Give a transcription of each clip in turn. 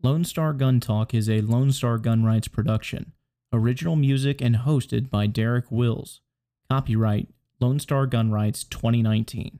Lone Star Gun Talk is a Lone Star Gun Rights production. Original music and hosted by Derek Wills. Copyright Lone Star Gun Rights 2019.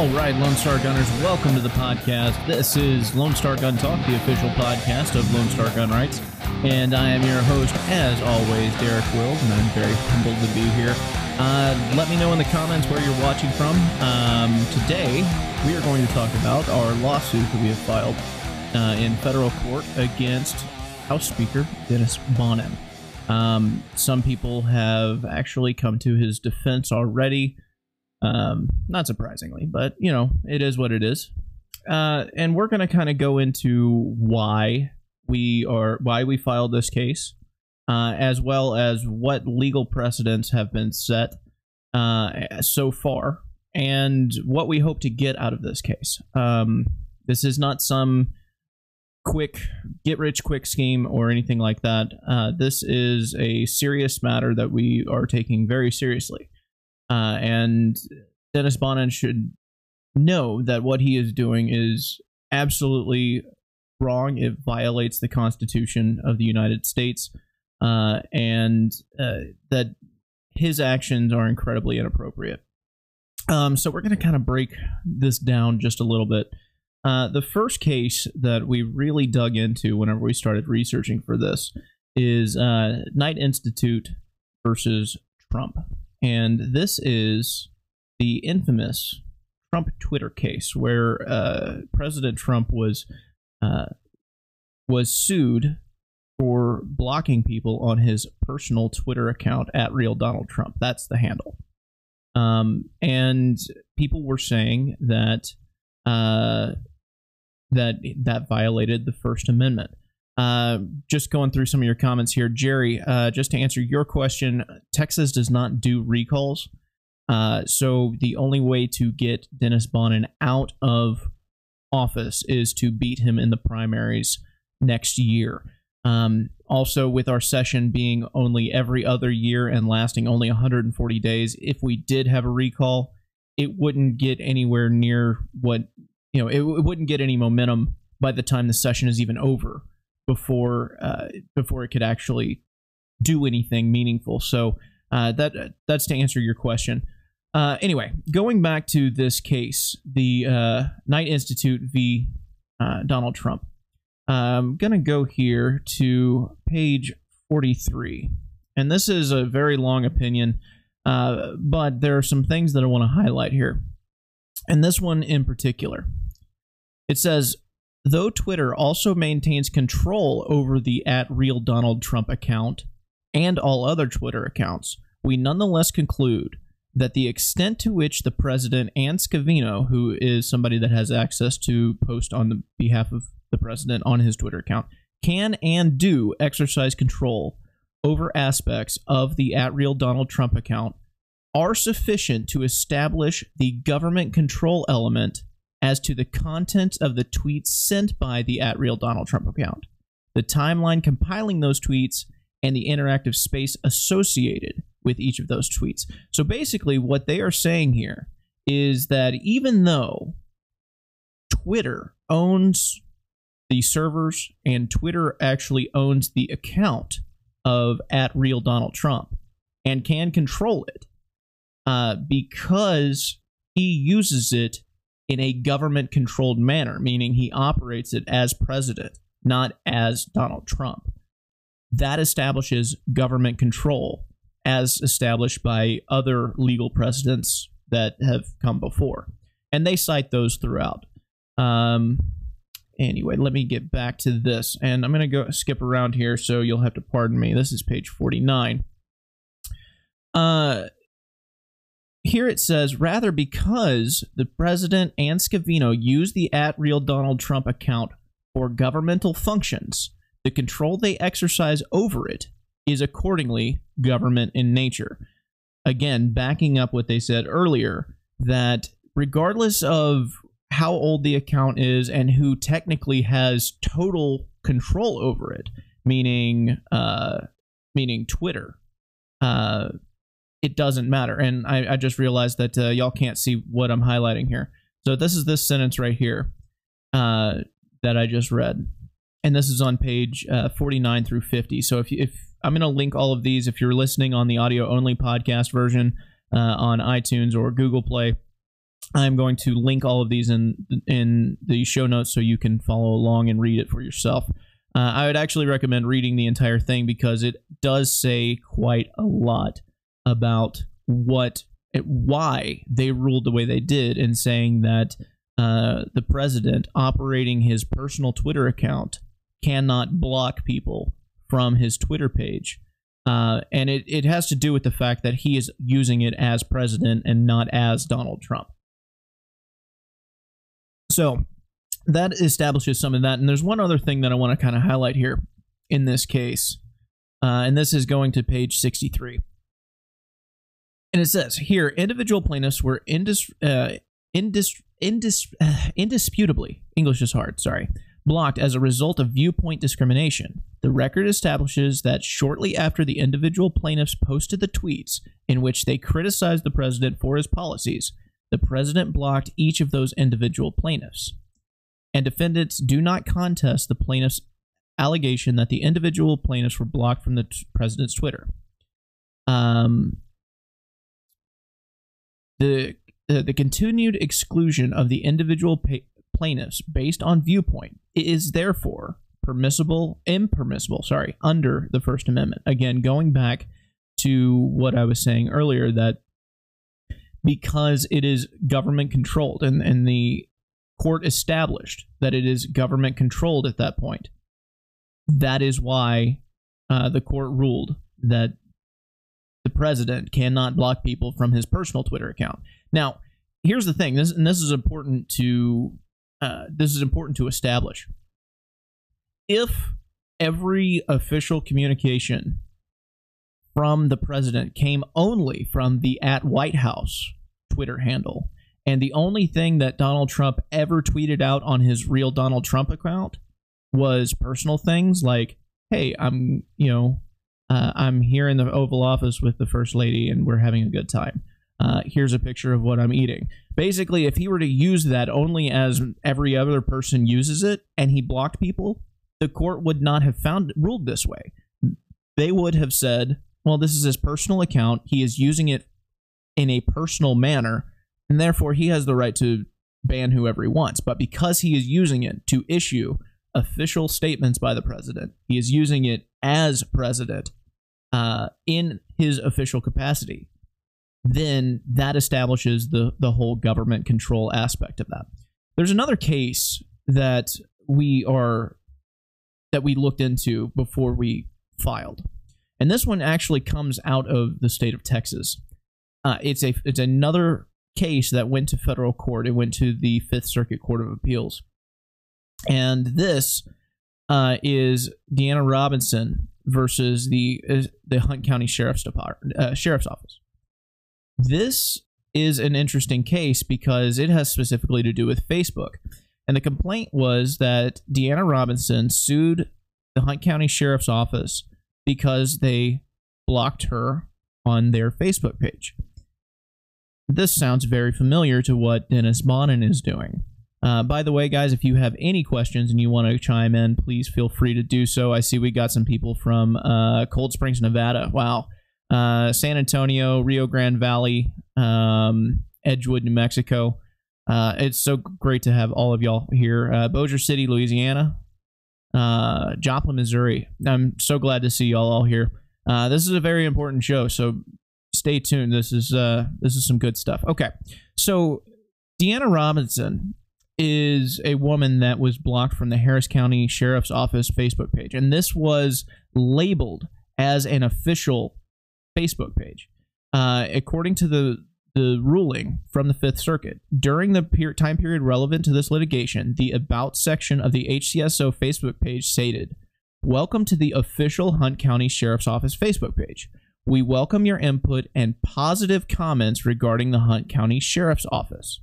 All right, Lone Star Gunners, welcome to the podcast. This is Lone Star Gun Talk, the official podcast of Lone Star Gun Rights. And I am your host, as always, Derek Wills, and I'm very humbled to be here. Uh, let me know in the comments where you're watching from. Um, today, we are going to talk about our lawsuit that we have filed uh, in federal court against House Speaker Dennis Bonnen. Um, some people have actually come to his defense already. Um, not surprisingly, but you know, it is what it is. Uh, and we're going to kind of go into why we are why we filed this case, uh, as well as what legal precedents have been set uh, so far, and what we hope to get out of this case. Um, this is not some quick get rich quick scheme or anything like that. Uh, this is a serious matter that we are taking very seriously. Uh, and Dennis Bonnen should know that what he is doing is absolutely wrong. It violates the Constitution of the United States, uh, and uh, that his actions are incredibly inappropriate. Um, so we're going to kind of break this down just a little bit. Uh, the first case that we really dug into whenever we started researching for this is uh, Knight Institute versus Trump. And this is the infamous Trump Twitter case where uh, President Trump was uh, was sued for blocking people on his personal Twitter account at Real Donald Trump. That's the handle. Um, and people were saying that uh, that that violated the First Amendment. Uh, just going through some of your comments here, Jerry. Uh, just to answer your question, Texas does not do recalls, uh, so the only way to get Dennis Bonnen out of office is to beat him in the primaries next year. Um, also, with our session being only every other year and lasting only 140 days, if we did have a recall, it wouldn't get anywhere near what you know. It, it wouldn't get any momentum by the time the session is even over before uh, before it could actually do anything meaningful. So uh, that that's to answer your question. Uh, anyway, going back to this case, the uh, Knight Institute v. Uh, Donald Trump. I'm gonna go here to page 43, and this is a very long opinion, uh, but there are some things that I want to highlight here, and this one in particular. It says Though Twitter also maintains control over the at real Donald Trump account and all other Twitter accounts, we nonetheless conclude that the extent to which the president and Scavino, who is somebody that has access to post on the behalf of the president on his Twitter account, can and do exercise control over aspects of the at real Donald Trump account are sufficient to establish the government control element as to the content of the tweets sent by the at real Donald Trump account, the timeline compiling those tweets, and the interactive space associated with each of those tweets. So basically, what they are saying here is that even though Twitter owns the servers and Twitter actually owns the account of at real Donald Trump and can control it uh, because he uses it in a government controlled manner, meaning he operates it as president, not as Donald Trump. That establishes government control as established by other legal precedents that have come before. And they cite those throughout. Um, anyway, let me get back to this. And I'm going to go skip around here, so you'll have to pardon me. This is page 49. Uh, here it says rather because the president and Scavino use the at real Donald Trump account for governmental functions, the control they exercise over it is accordingly government in nature. again, backing up what they said earlier, that regardless of how old the account is and who technically has total control over it, meaning uh, meaning Twitter, uh, it doesn't matter. And I, I just realized that uh, y'all can't see what I'm highlighting here. So this is this sentence right here uh, that I just read, and this is on page uh, 49 through 50. So if if I'm going to link all of these, if you're listening on the audio only podcast version uh, on iTunes or Google Play, I'm going to link all of these in in the show notes so you can follow along and read it for yourself. Uh, I would actually recommend reading the entire thing because it does say quite a lot about what why they ruled the way they did in saying that uh, the president operating his personal Twitter account cannot block people from his Twitter page. Uh, and it, it has to do with the fact that he is using it as president and not as Donald Trump. So that establishes some of that. And there's one other thing that I want to kind of highlight here in this case. Uh, and this is going to page 63. And it says here individual plaintiffs were indis, uh, indis, indis, uh, indisputably, English is hard, sorry, blocked as a result of viewpoint discrimination. The record establishes that shortly after the individual plaintiffs posted the tweets in which they criticized the president for his policies, the president blocked each of those individual plaintiffs. And defendants do not contest the plaintiff's allegation that the individual plaintiffs were blocked from the t- president's Twitter. Um, the, the, the continued exclusion of the individual plaintiffs based on viewpoint is therefore permissible, impermissible, sorry, under the First Amendment. Again, going back to what I was saying earlier, that because it is government controlled and, and the court established that it is government controlled at that point. That is why uh, the court ruled that the president cannot block people from his personal Twitter account. Now, here's the thing, this, and this is important to uh, this is important to establish. If every official communication from the president came only from the at White House Twitter handle. And the only thing that Donald Trump ever tweeted out on his real Donald Trump account was personal things like, hey, I'm, you know, uh, I'm here in the Oval Office with the First Lady and we're having a good time. Uh, here's a picture of what I'm eating. Basically, if he were to use that only as every other person uses it and he blocked people, the court would not have found ruled this way. They would have said, well, this is his personal account. He is using it in a personal manner, and therefore he has the right to ban whoever he wants. But because he is using it to issue official statements by the president, he is using it as president uh, in his official capacity. Then that establishes the the whole government control aspect of that. There's another case that we are that we looked into before we filed. And this one actually comes out of the state of Texas. Uh, it's a it's another case that went to federal court. It went to the Fifth Circuit Court of Appeals, and this uh, is Deanna Robinson versus the the Hunt County Sheriff's Department uh, Sheriff's Office. This is an interesting case because it has specifically to do with Facebook. And the complaint was that Deanna Robinson sued the Hunt County Sheriff's Office because they blocked her on their Facebook page. This sounds very familiar to what Dennis Bonnen is doing. Uh, by the way, guys, if you have any questions and you want to chime in, please feel free to do so. I see we got some people from uh, Cold Springs, Nevada. Wow. Uh, San Antonio, Rio Grande Valley, um, Edgewood, New Mexico. Uh, it's so great to have all of y'all here. Uh, City, Louisiana. Uh, Joplin, Missouri. I'm so glad to see y'all all here. this is a very important show, so stay tuned. This is this is some good stuff. Okay. So Deanna Robinson is a woman that was blocked from the Harris County Sheriff's Office Facebook page. And this was labeled as an official Facebook page. Uh, according to the the ruling from the Fifth Circuit, during the per- time period relevant to this litigation, the About section of the HCSO Facebook page stated, Welcome to the official Hunt County Sheriff's Office Facebook page. We welcome your input and positive comments regarding the Hunt County Sheriff's Office.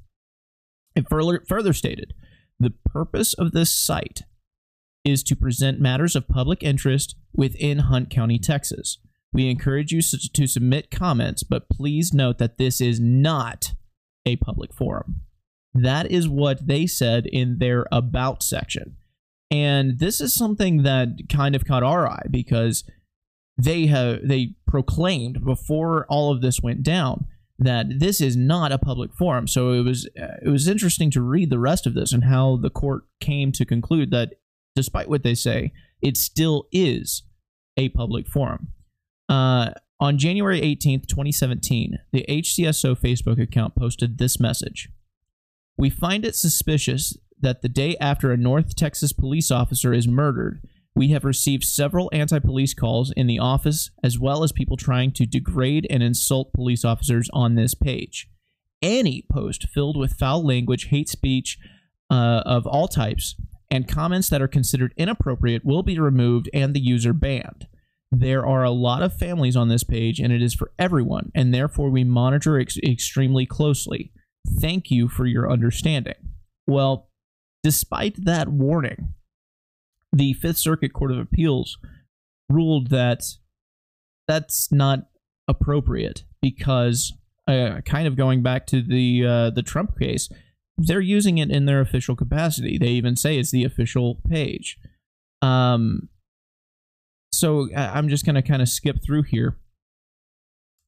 It further, further stated the purpose of this site is to present matters of public interest within Hunt County, Texas. We encourage you to submit comments, but please note that this is not a public forum. That is what they said in their About section. And this is something that kind of caught our eye because they have they proclaimed before all of this went down that this is not a public forum. So it was it was interesting to read the rest of this and how the court came to conclude that despite what they say, it still is a public forum. Uh, on January 18th, 2017, the HCSO Facebook account posted this message. We find it suspicious that the day after a North Texas police officer is murdered, we have received several anti police calls in the office, as well as people trying to degrade and insult police officers on this page. Any post filled with foul language, hate speech uh, of all types, and comments that are considered inappropriate will be removed and the user banned. There are a lot of families on this page, and it is for everyone, and therefore we monitor ex- extremely closely. Thank you for your understanding. Well, despite that warning, the Fifth Circuit Court of Appeals ruled that that's not appropriate because, uh, kind of going back to the uh, the Trump case, they're using it in their official capacity. They even say it's the official page. Um, so I'm just going to kind of skip through here.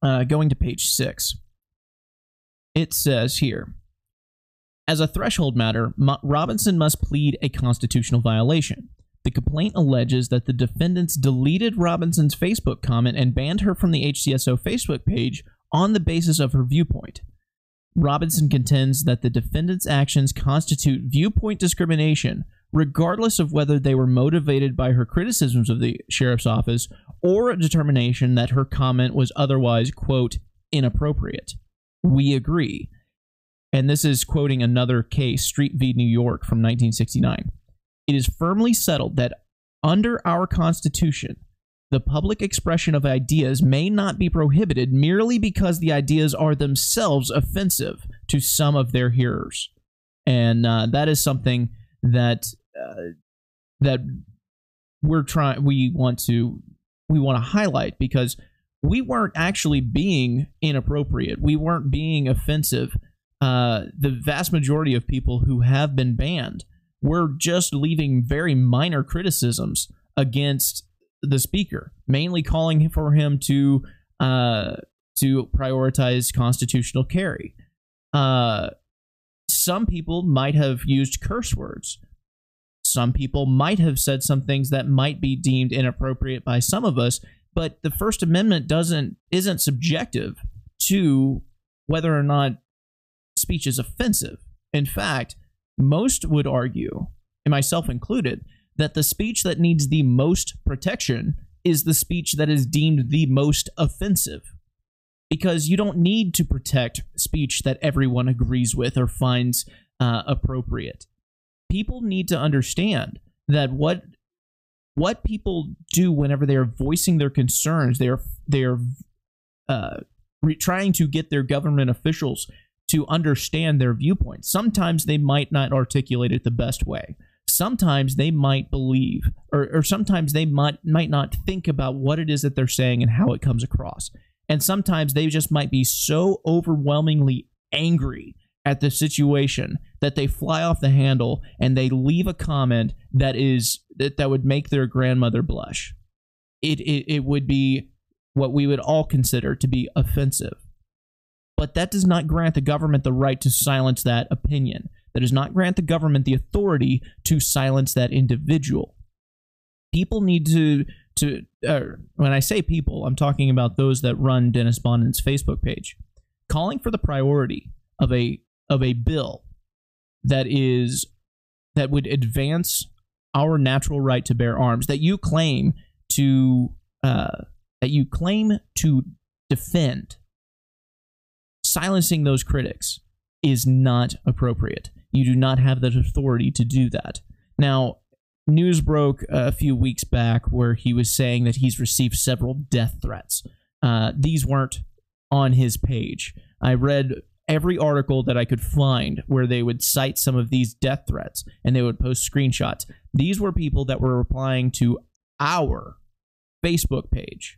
Uh, going to page six, it says here as a threshold matter, Robinson must plead a constitutional violation. The complaint alleges that the defendants deleted Robinson's Facebook comment and banned her from the HCSO Facebook page on the basis of her viewpoint. Robinson contends that the defendants' actions constitute viewpoint discrimination, regardless of whether they were motivated by her criticisms of the sheriff's office or a determination that her comment was otherwise, quote, inappropriate. We agree. And this is quoting another case, Street v. New York from 1969 it is firmly settled that under our Constitution, the public expression of ideas may not be prohibited merely because the ideas are themselves offensive to some of their hearers, and uh, that is something that uh, that we're trying we want to we want to highlight because we weren't actually being inappropriate. We weren't being offensive. Uh, the vast majority of people who have been banned we're just leaving very minor criticisms against the speaker, mainly calling for him to uh, to prioritize constitutional carry. Uh, some people might have used curse words. Some people might have said some things that might be deemed inappropriate by some of us, but the First Amendment doesn't isn't subjective to whether or not speech is offensive. In fact, most would argue, and myself included, that the speech that needs the most protection is the speech that is deemed the most offensive. Because you don't need to protect speech that everyone agrees with or finds uh, appropriate. People need to understand that what what people do whenever they are voicing their concerns, they are they are uh, re- trying to get their government officials to understand their viewpoint. Sometimes they might not articulate it the best way. Sometimes they might believe, or, or sometimes they might might not think about what it is that they're saying and how it comes across. And sometimes they just might be so overwhelmingly angry at the situation that they fly off the handle and they leave a comment that is that, that would make their grandmother blush. It, it it would be what we would all consider to be offensive but that does not grant the government the right to silence that opinion. That does not grant the government the authority to silence that individual. People need to to uh, when I say people, I'm talking about those that run Dennis Bonnen's Facebook page, calling for the priority of a of a bill that is that would advance our natural right to bear arms that you claim to uh, that you claim to defend silencing those critics is not appropriate. You do not have that authority to do that. Now, news broke a few weeks back where he was saying that he's received several death threats uh, these weren't on his page. I read every article that I could find where they would cite some of these death threats and they would post screenshots. These were people that were replying to our Facebook page,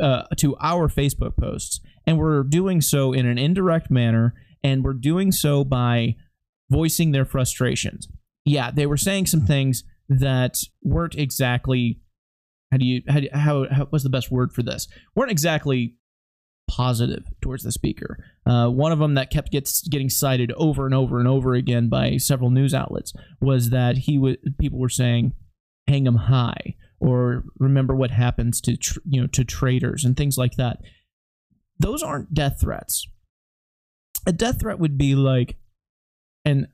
uh, to our Facebook posts, and we're doing so in an indirect manner, and we're doing so by voicing their frustrations. Yeah, they were saying some things that weren't exactly how do you how, how, how what's the best word for this weren't exactly positive towards the speaker. Uh, one of them that kept gets getting cited over and over and over again by several news outlets was that he would people were saying hang him high or remember what happens to tr- you know to traitors and things like that. Those aren't death threats. A death threat would be like, and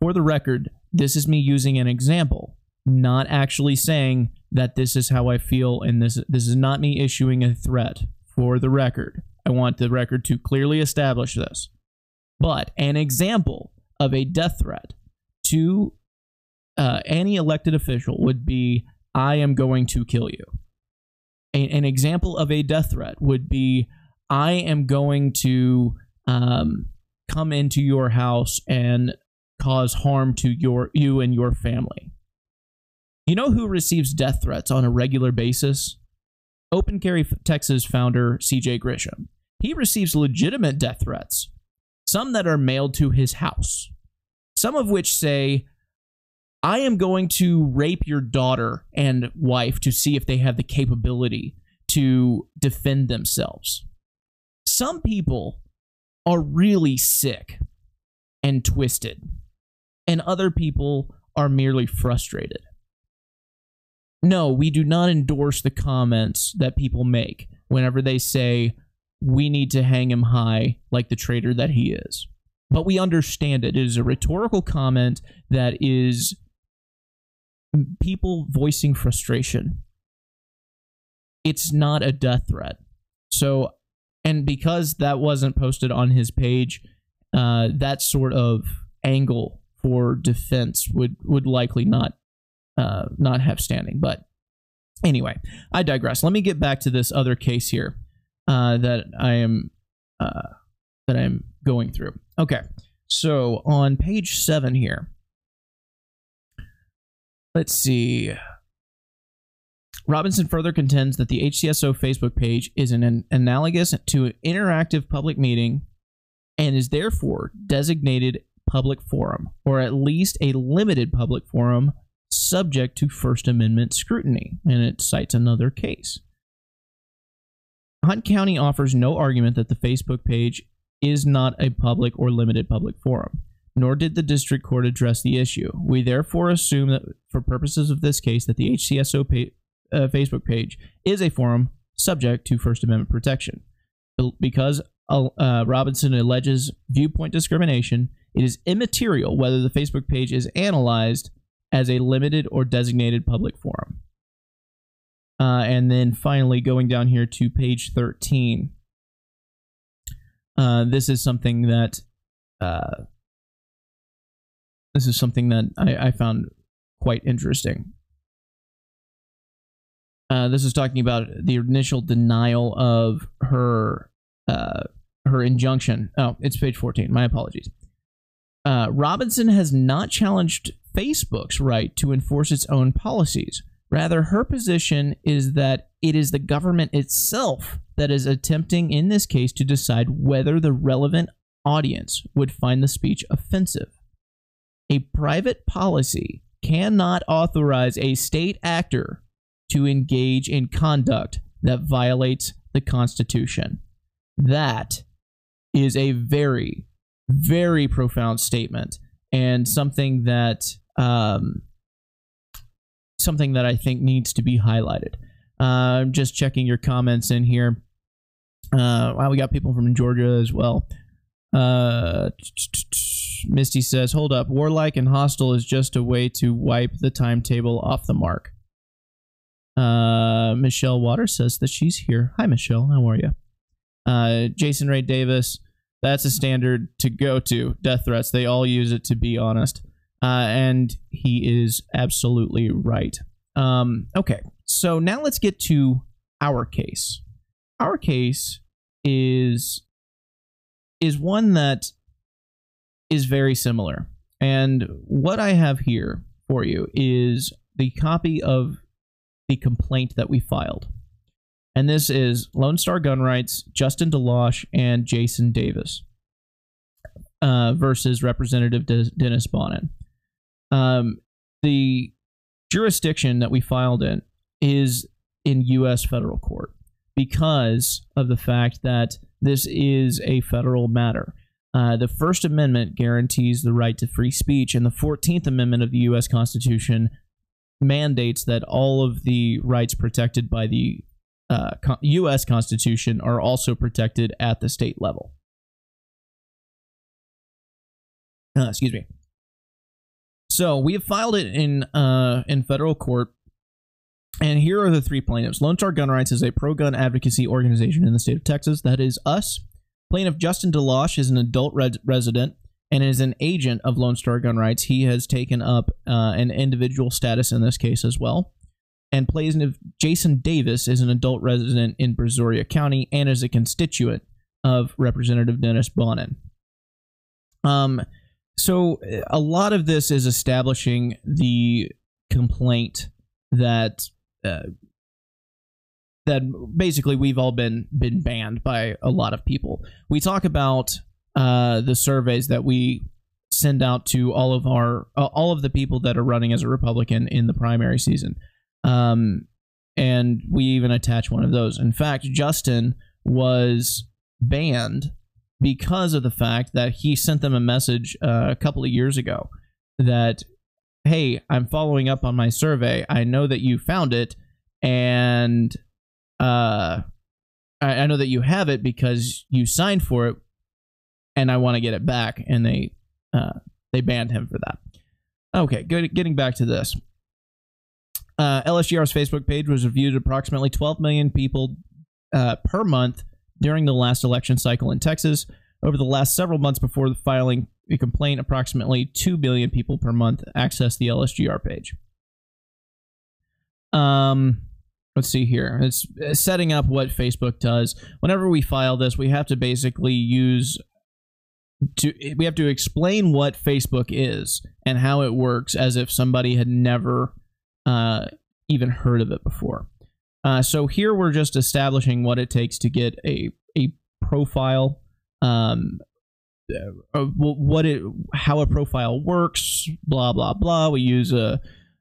for the record, this is me using an example, not actually saying that this is how I feel, and this this is not me issuing a threat. For the record, I want the record to clearly establish this. But an example of a death threat to uh, any elected official would be I am going to kill you. A- an example of a death threat would be I am going to um, come into your house and cause harm to your you and your family. You know who receives death threats on a regular basis? Open Carry Texas founder CJ Grisham. He receives legitimate death threats, some that are mailed to his house, some of which say, I am going to rape your daughter and wife to see if they have the capability to defend themselves. Some people are really sick and twisted, and other people are merely frustrated. No, we do not endorse the comments that people make whenever they say, we need to hang him high like the traitor that he is. But we understand it. It is a rhetorical comment that is people voicing frustration. It's not a death threat. So, and because that wasn't posted on his page, uh, that sort of angle for defense would would likely not uh, not have standing. But anyway, I digress. Let me get back to this other case here uh, that I am uh, that I'm going through. Okay, so on page seven here, let's see. Robinson further contends that the HCSO Facebook page is an analogous to an interactive public meeting and is therefore designated public forum, or at least a limited public forum subject to First Amendment scrutiny. And it cites another case. Hunt County offers no argument that the Facebook page is not a public or limited public forum, nor did the district court address the issue. We therefore assume that, for purposes of this case, that the HCSO pa- uh, Facebook page is a forum subject to First Amendment protection. Because uh, uh, Robinson alleges viewpoint discrimination, it is immaterial whether the Facebook page is analyzed as a limited or designated public forum. Uh, and then finally, going down here to page 13. Uh, this is something that uh, this is something that I, I found quite interesting. Uh, this is talking about the initial denial of her uh, her injunction. Oh, it's page 14. My apologies. Uh, Robinson has not challenged Facebook's right to enforce its own policies. Rather, her position is that it is the government itself that is attempting, in this case, to decide whether the relevant audience would find the speech offensive. A private policy cannot authorize a state actor to engage in conduct that violates the Constitution. That is a very, very profound statement and something that um, something that I think needs to be highlighted. Uh, I'm just checking your comments in here. Uh, we got people from Georgia as well. Uh, Misty says, "Hold up, warlike and hostile is just a way to wipe the timetable off the mark." Uh, Michelle Waters says that she's here. Hi, Michelle. How are you? Uh, Jason Ray Davis. That's a standard to go to. Death threats. They all use it. To be honest. Uh, and he is absolutely right. Um, okay, so now let's get to our case. our case is is one that is very similar. And what I have here for you is the copy of the complaint that we filed. And this is Lone Star Gun Rights, Justin DeLoche, and Jason Davis uh, versus Representative De- Dennis Bonnen. Um, the jurisdiction that we filed in is in U.S. federal court because of the fact that this is a federal matter. Uh, the First Amendment guarantees the right to free speech, and the 14th Amendment of the U.S. Constitution mandates that all of the rights protected by the uh, U.S. Constitution are also protected at the state level. Uh, excuse me. So we have filed it in uh, in federal court, and here are the three plaintiffs. Lone Star Gun Rights is a pro-gun advocacy organization in the state of Texas. That is us. Plaintiff Justin DeLoche is an adult resident and is an agent of Lone Star Gun Rights. He has taken up uh, an individual status in this case as well. And plaintiff Jason Davis is an adult resident in Brazoria County and is a constituent of Representative Dennis Bonnen. Um, so a lot of this is establishing the complaint that uh, that basically we've all been been banned by a lot of people. We talk about uh, the surveys that we send out to all of our uh, all of the people that are running as a Republican in the primary season, um, and we even attach one of those. In fact, Justin was banned because of the fact that he sent them a message uh, a couple of years ago that hey i'm following up on my survey i know that you found it and uh, I, I know that you have it because you signed for it, and I want to get it back. And they uh, they banned him for that. Okay, good. Getting back to this. Uh, LSGR's Facebook page was reviewed approximately 12 million people uh, per month during the last election cycle in Texas. Over the last several months before the filing a complaint, approximately 2 billion people per month access the LSGR page. Um, let's see here. It's uh, setting up what Facebook does. Whenever we file this, we have to basically use to we have to explain what Facebook is and how it works as if somebody had never uh, even heard of it before. Uh, so here we're just establishing what it takes to get a a profile, um, uh, what it how a profile works, blah blah blah. We use a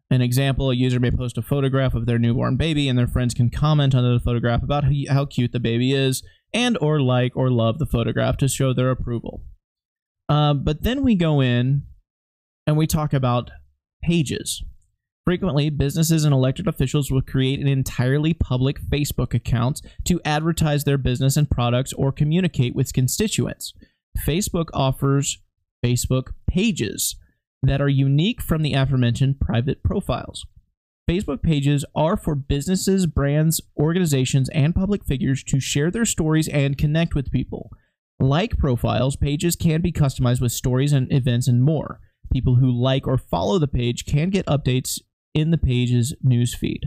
an example, a user may post a photograph of their newborn baby and their friends can comment on the photograph about how cute the baby is and or like or love the photograph to show their approval. Uh, but then we go in and we talk about pages. Frequently, businesses and elected officials will create an entirely public Facebook account to advertise their business and products or communicate with constituents. Facebook offers Facebook pages that are unique from the aforementioned private profiles. Facebook pages are for businesses, brands, organizations, and public figures to share their stories and connect with people. Like profiles, pages can be customized with stories and events and more. People who like or follow the page can get updates in the page's newsfeed.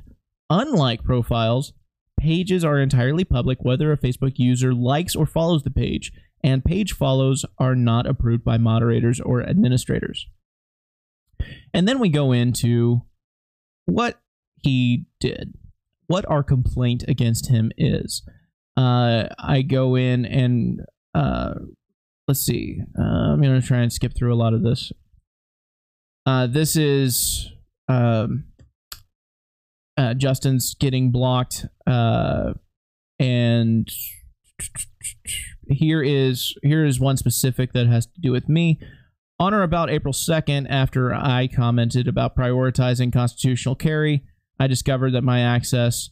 Unlike profiles, pages are entirely public whether a Facebook user likes or follows the page, and page follows are not approved by moderators or administrators. And then we go into what he did, what our complaint against him is. Uh, I go in and uh, let's see. Uh, I'm going to try and skip through a lot of this. Uh, this is um, uh, Justin's getting blocked, uh, and here is here is one specific that has to do with me. On or about April 2nd, after I commented about prioritizing constitutional carry, I discovered that my access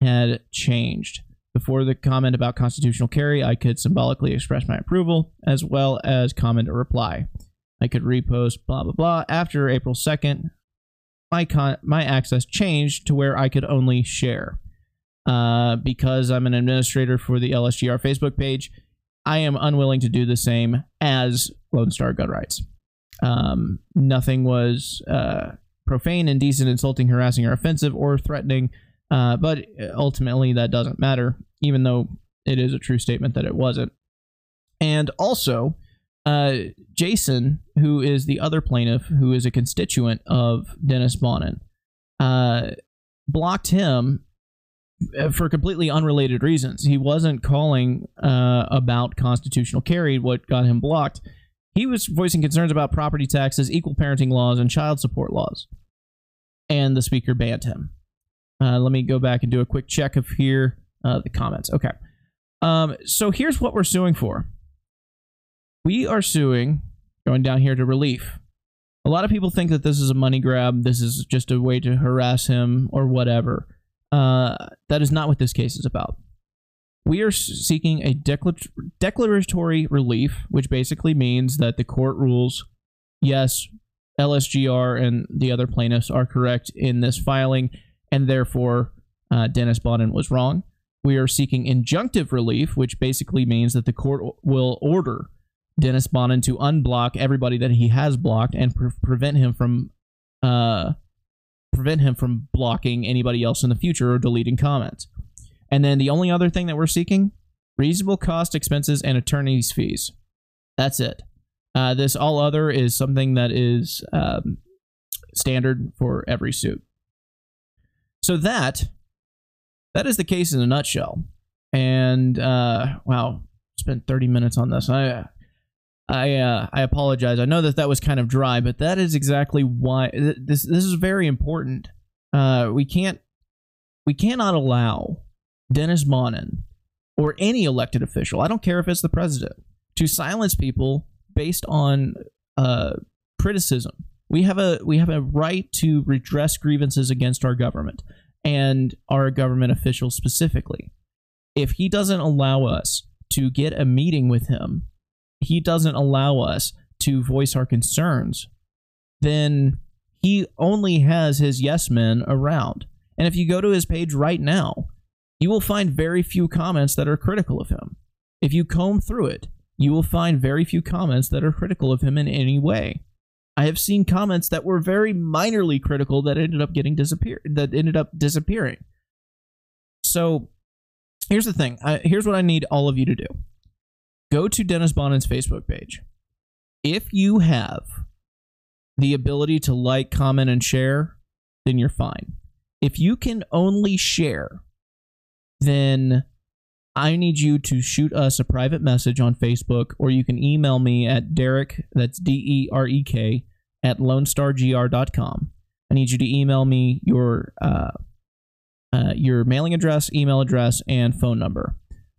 had changed. Before the comment about constitutional carry, I could symbolically express my approval as well as comment or reply. I could repost blah blah blah. After April 2nd, my con- my access changed to where I could only share. Uh, because I'm an administrator for the LSGR Facebook page, I am unwilling to do the same as Lone Star Gun Rights. Um, nothing was uh, profane, indecent, insulting, harassing, or offensive or threatening. Uh, but ultimately, that doesn't matter. even though it is a true statement that it wasn't. And also, uh, Jason, who is the other plaintiff, who is a constituent of Dennis Bonnen, uh, blocked him for completely unrelated reasons. He wasn't calling uh, about constitutional carry, what got him blocked. He was voicing concerns about property taxes, equal parenting laws, and child support laws. And the speaker banned him. Uh, let me go back and do a quick check of here uh, the comments. Okay. Um, so here's what we're suing for. We are suing, going down here to relief. A lot of people think that this is a money grab. This is just a way to harass him or whatever. Uh, that is not what this case is about. We are seeking a declar- declaratory relief, which basically means that the court rules yes, LSGR and the other plaintiffs are correct in this filing, and therefore uh, Dennis Bonnen was wrong. We are seeking injunctive relief, which basically means that the court will order Dennis Bonnen to unblock everybody that he has blocked and pre- prevent him from uh, prevent him from blocking anybody else in the future or deleting comments. And then the only other thing that we're seeking reasonable cost, expenses, and attorney's fees. That's it. Uh, this all other is something that is um, standard for every suit. So that that is the case in a nutshell. And uh, wow, spent 30 minutes on this. I I uh, I apologize. I know that that was kind of dry, but that is exactly why this this is very important. Uh, we can't we cannot allow Dennis Bonnen or any elected official, I don't care if it's the president, to silence people based on uh, criticism. We have a we have a right to redress grievances against our government and our government officials specifically. If he doesn't allow us to get a meeting with him, he doesn't allow us to voice our concerns, then he only has his yes men around. And if you go to his page right now, you will find very few comments that are critical of him. If you comb through it, you will find very few comments that are critical of him in any way. I have seen comments that were very minorly critical that ended up getting disappear that ended up disappearing. So here's the thing. I, here's what I need all of you to do. Go to Dennis Bonnen's Facebook page. If you have the ability to like, comment, and share, then you're fine. If you can only share, then I need you to shoot us a private message on Facebook, or you can email me at Derek, that's D E R E K, at lonestargr.com. I need you to email me your uh, uh, your mailing address, email address, and phone number,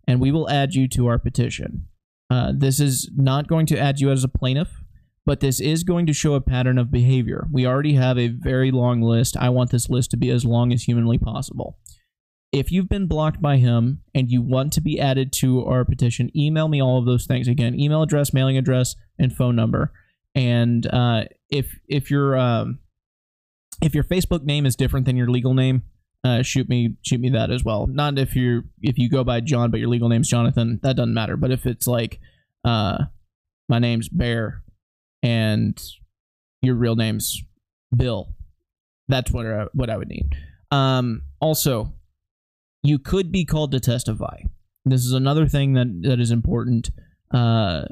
and we will add you to our petition. Uh, this is not going to add you as a plaintiff, but this is going to show a pattern of behavior. We already have a very long list. I want this list to be as long as humanly possible if you've been blocked by him and you want to be added to our petition, email me all of those things. Again, email address, mailing address, and phone number. And uh, if if your um, if your Facebook name is different than your legal name, uh, shoot me shoot me that as well. Not if you're if you go by John but your legal name's Jonathan, that doesn't matter. But if it's like uh, my name's Bear and your real name's Bill, that's what I, what I would need. Um, also, you could be called to testify. This is another thing that, that is important. Uh,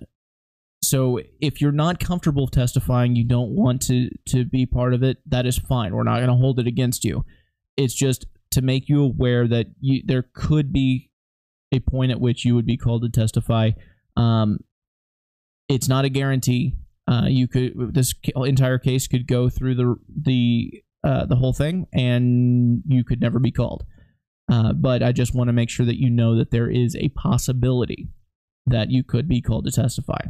so if you're not comfortable testifying, you don't want to to be part of it, that is fine. We're not going to hold it against you. It's just to make you aware that you there could be a point at which you would be called to testify. Um, it's not a guarantee. Uh, you could this entire case could go through the the uh, the whole thing, and you could never be called. Uh, but I just want to make sure that you know that there is a possibility that you could be called to testify.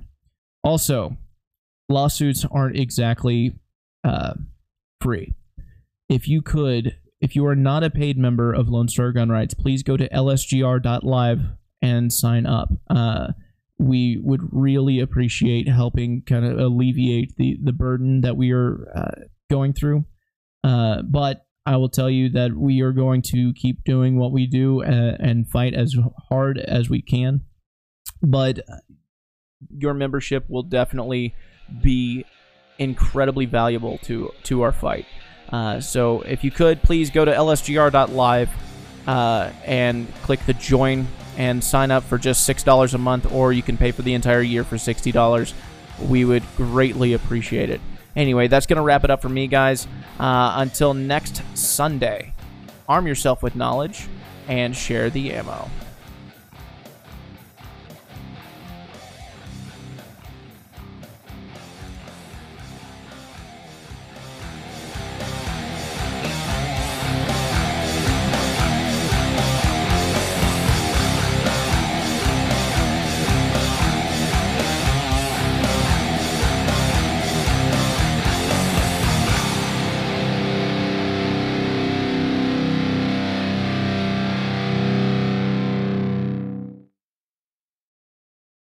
Also, lawsuits aren't exactly uh, free. If you could, if you are not a paid member of Lone Star Gun Rights, please go to lsgr.live and sign up. Uh, we would really appreciate helping kind of alleviate the, the burden that we are uh, going through. Uh, but I will tell you that we are going to keep doing what we do and, uh, and fight as hard as we can. But your membership will definitely be incredibly valuable to to our fight. Uh, so if you could please go to lsgr.live uh, and click the join and sign up for just $6 a month, or you can pay for the entire year for $60. We would greatly appreciate it. Anyway, that's going to wrap it up for me, guys. Uh, until next Sunday, arm yourself with knowledge and share the ammo.